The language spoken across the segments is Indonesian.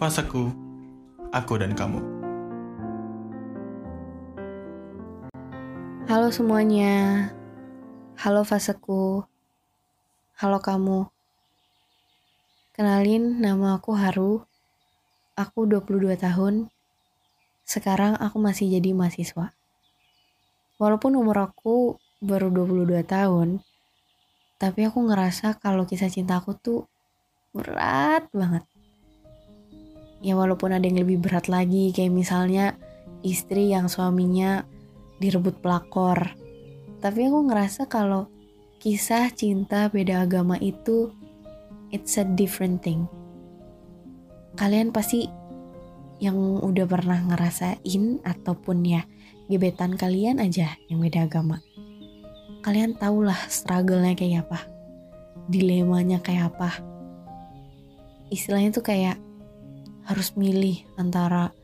fasaku, aku dan kamu. Halo semuanya. Halo faseku. Halo kamu. Kenalin nama aku Haru. Aku 22 tahun. Sekarang aku masih jadi mahasiswa. Walaupun umur aku baru 22 tahun, tapi aku ngerasa kalau kisah cinta aku tuh berat banget. Ya walaupun ada yang lebih berat lagi, kayak misalnya istri yang suaminya direbut pelakor. Tapi aku ngerasa kalau kisah cinta beda agama itu it's a different thing. Kalian pasti yang udah pernah ngerasain ataupun ya gebetan kalian aja yang beda agama. Kalian tahulah struggle-nya kayak apa. Dilemanya kayak apa. Istilahnya tuh kayak harus milih antara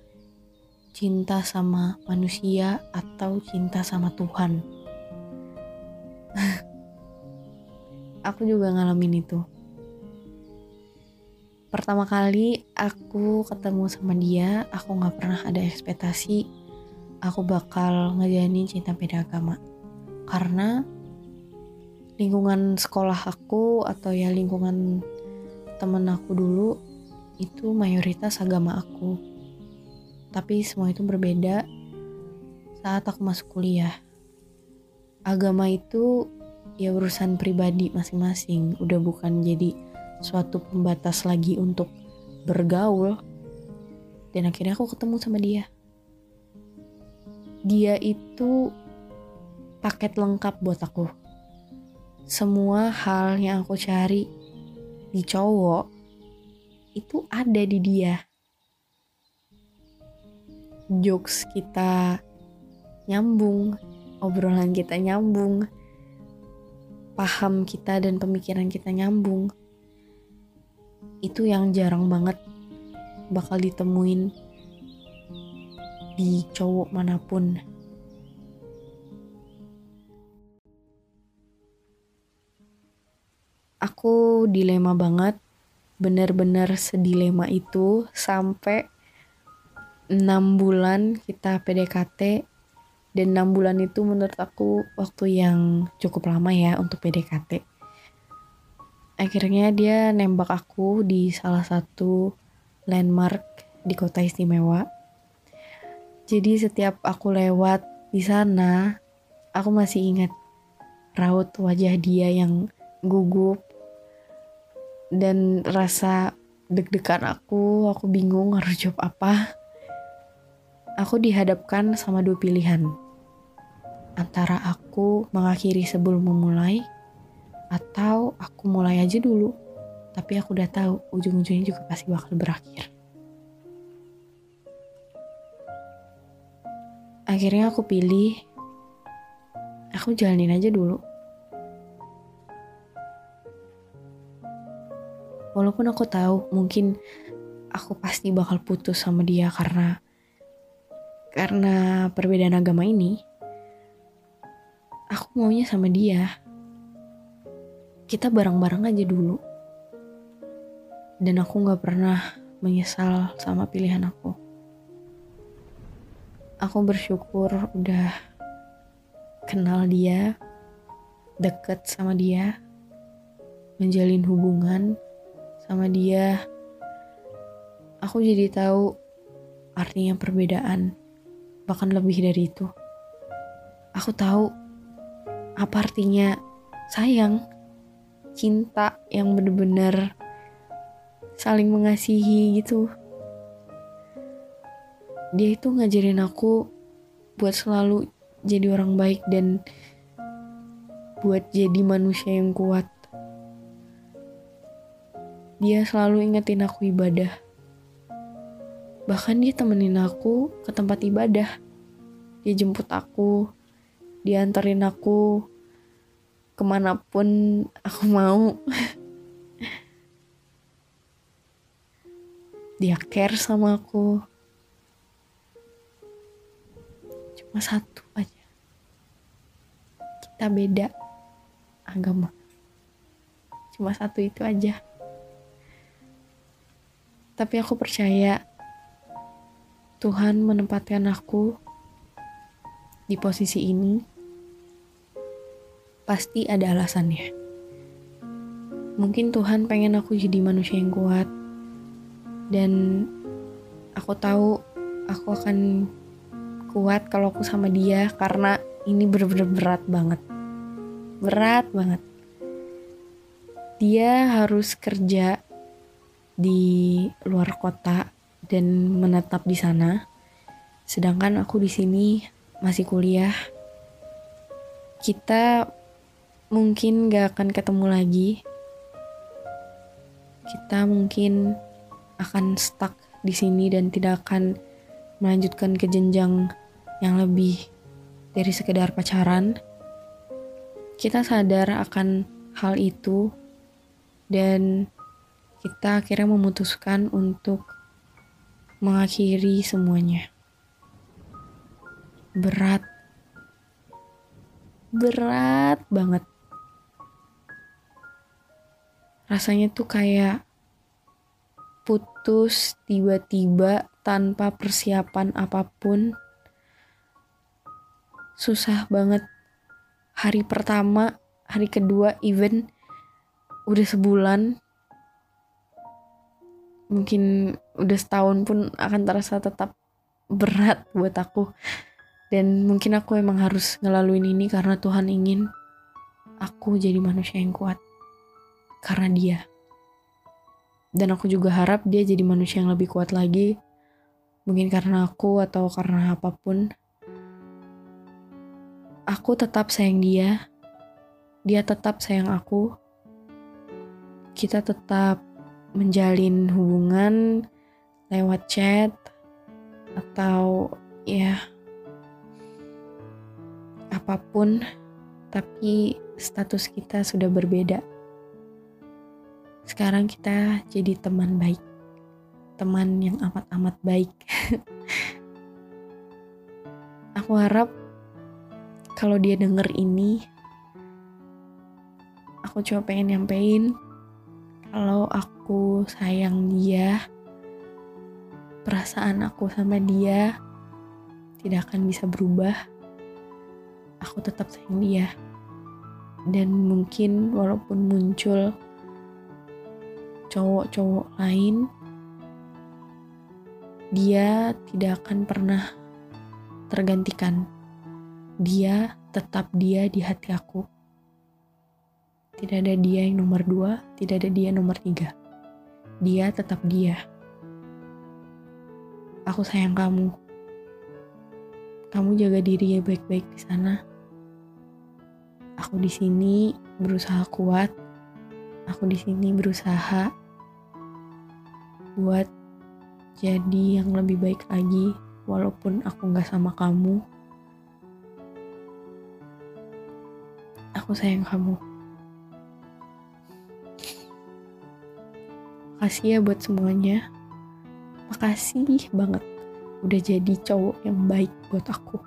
cinta sama manusia atau cinta sama Tuhan. aku juga ngalamin itu. Pertama kali aku ketemu sama dia, aku gak pernah ada ekspektasi aku bakal ngejalanin cinta beda agama. Karena lingkungan sekolah aku atau ya lingkungan temen aku dulu itu mayoritas agama aku. Tapi semua itu berbeda saat aku masuk kuliah. Agama itu ya urusan pribadi masing-masing, udah bukan jadi suatu pembatas lagi untuk bergaul. Dan akhirnya aku ketemu sama dia. Dia itu paket lengkap buat aku. Semua hal yang aku cari di cowok itu ada di dia. Jokes kita nyambung, obrolan kita nyambung, paham kita dan pemikiran kita nyambung. Itu yang jarang banget bakal ditemuin di cowok mana pun. Aku dilema banget bener-bener sedilema itu sampai 6 bulan kita PDKT dan 6 bulan itu menurut aku waktu yang cukup lama ya untuk PDKT. Akhirnya dia nembak aku di salah satu landmark di kota istimewa. Jadi setiap aku lewat di sana, aku masih ingat raut wajah dia yang gugup dan rasa deg-degan aku, aku bingung harus jawab apa. Aku dihadapkan sama dua pilihan. Antara aku mengakhiri sebelum memulai, atau aku mulai aja dulu. Tapi aku udah tahu ujung-ujungnya juga pasti bakal berakhir. Akhirnya aku pilih, aku jalanin aja dulu. Walaupun aku tahu mungkin aku pasti bakal putus sama dia karena karena perbedaan agama ini aku maunya sama dia. Kita bareng-bareng aja dulu. Dan aku gak pernah menyesal sama pilihan aku. Aku bersyukur udah kenal dia deket sama dia menjalin hubungan sama dia, aku jadi tahu artinya perbedaan, bahkan lebih dari itu. Aku tahu apa artinya sayang, cinta yang bener-bener saling mengasihi gitu. Dia itu ngajarin aku buat selalu jadi orang baik dan buat jadi manusia yang kuat. Dia selalu ingetin aku ibadah. Bahkan dia temenin aku ke tempat ibadah. Dia jemput aku, dia anterin aku ke mana pun aku mau. dia care sama aku. Cuma satu aja. Kita beda agama. Cuma satu itu aja. Tapi aku percaya Tuhan menempatkan aku di posisi ini pasti ada alasannya. Mungkin Tuhan pengen aku jadi manusia yang kuat dan aku tahu aku akan kuat kalau aku sama dia karena ini bener-bener berat banget. Berat banget. Dia harus kerja di luar kota dan menetap di sana. Sedangkan aku di sini masih kuliah. Kita mungkin gak akan ketemu lagi. Kita mungkin akan stuck di sini dan tidak akan melanjutkan ke jenjang yang lebih dari sekedar pacaran. Kita sadar akan hal itu dan kita akhirnya memutuskan untuk mengakhiri semuanya. Berat. Berat banget. Rasanya tuh kayak putus tiba-tiba tanpa persiapan apa pun. Susah banget. Hari pertama, hari kedua, even udah sebulan. Mungkin udah setahun pun akan terasa tetap berat buat aku. Dan mungkin aku emang harus ngelaluin ini karena Tuhan ingin aku jadi manusia yang kuat karena dia. Dan aku juga harap dia jadi manusia yang lebih kuat lagi. Mungkin karena aku atau karena apa pun. Aku tetap sayang dia. Dia tetap sayang aku. Kita tetap menjalin hubungan lewat chat atau ya apa pun tapi status kita sudah berbeda. Sekarang kita jadi teman baik teman yang amat-amat baik. Aku harap kalau dia denger ini aku cuma pengen nyampein kalau aku sayang dia perasaan aku sama dia tidak akan bisa berubah aku tetap sayang dia dan mungkin walaupun muncul cowok-cowok lain, dia tidak akan pernah tergantikan. Dia tetap dia di hati aku. Tidak ada dia yang nomor dua, tidak ada dia nomor tiga. Dia tetap dia. Aku sayang kamu. Kamu jaga diri ya baik-baik di sana. Aku di sini berusaha kuat. Aku di sini berusaha buat jadi yang lebih baik lagi walaupun aku nggak sama kamu aku sayang kamu makasih ya buat semuanya makasih banget udah jadi cowok yang baik buat aku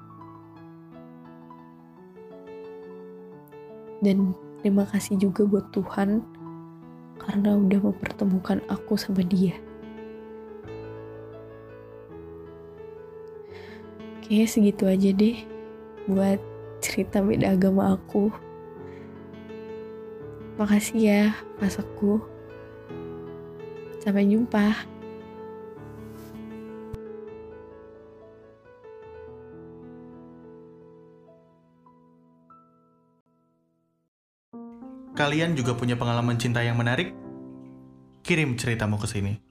dan terima kasih juga buat Tuhan karena udah mempertemukan aku sama dia. Kayaknya segitu aja deh buat cerita beda agama aku. Makasih ya pas aku. Sampai jumpa. Kalian juga punya pengalaman cinta yang menarik? Kirim ceritamu ke sini.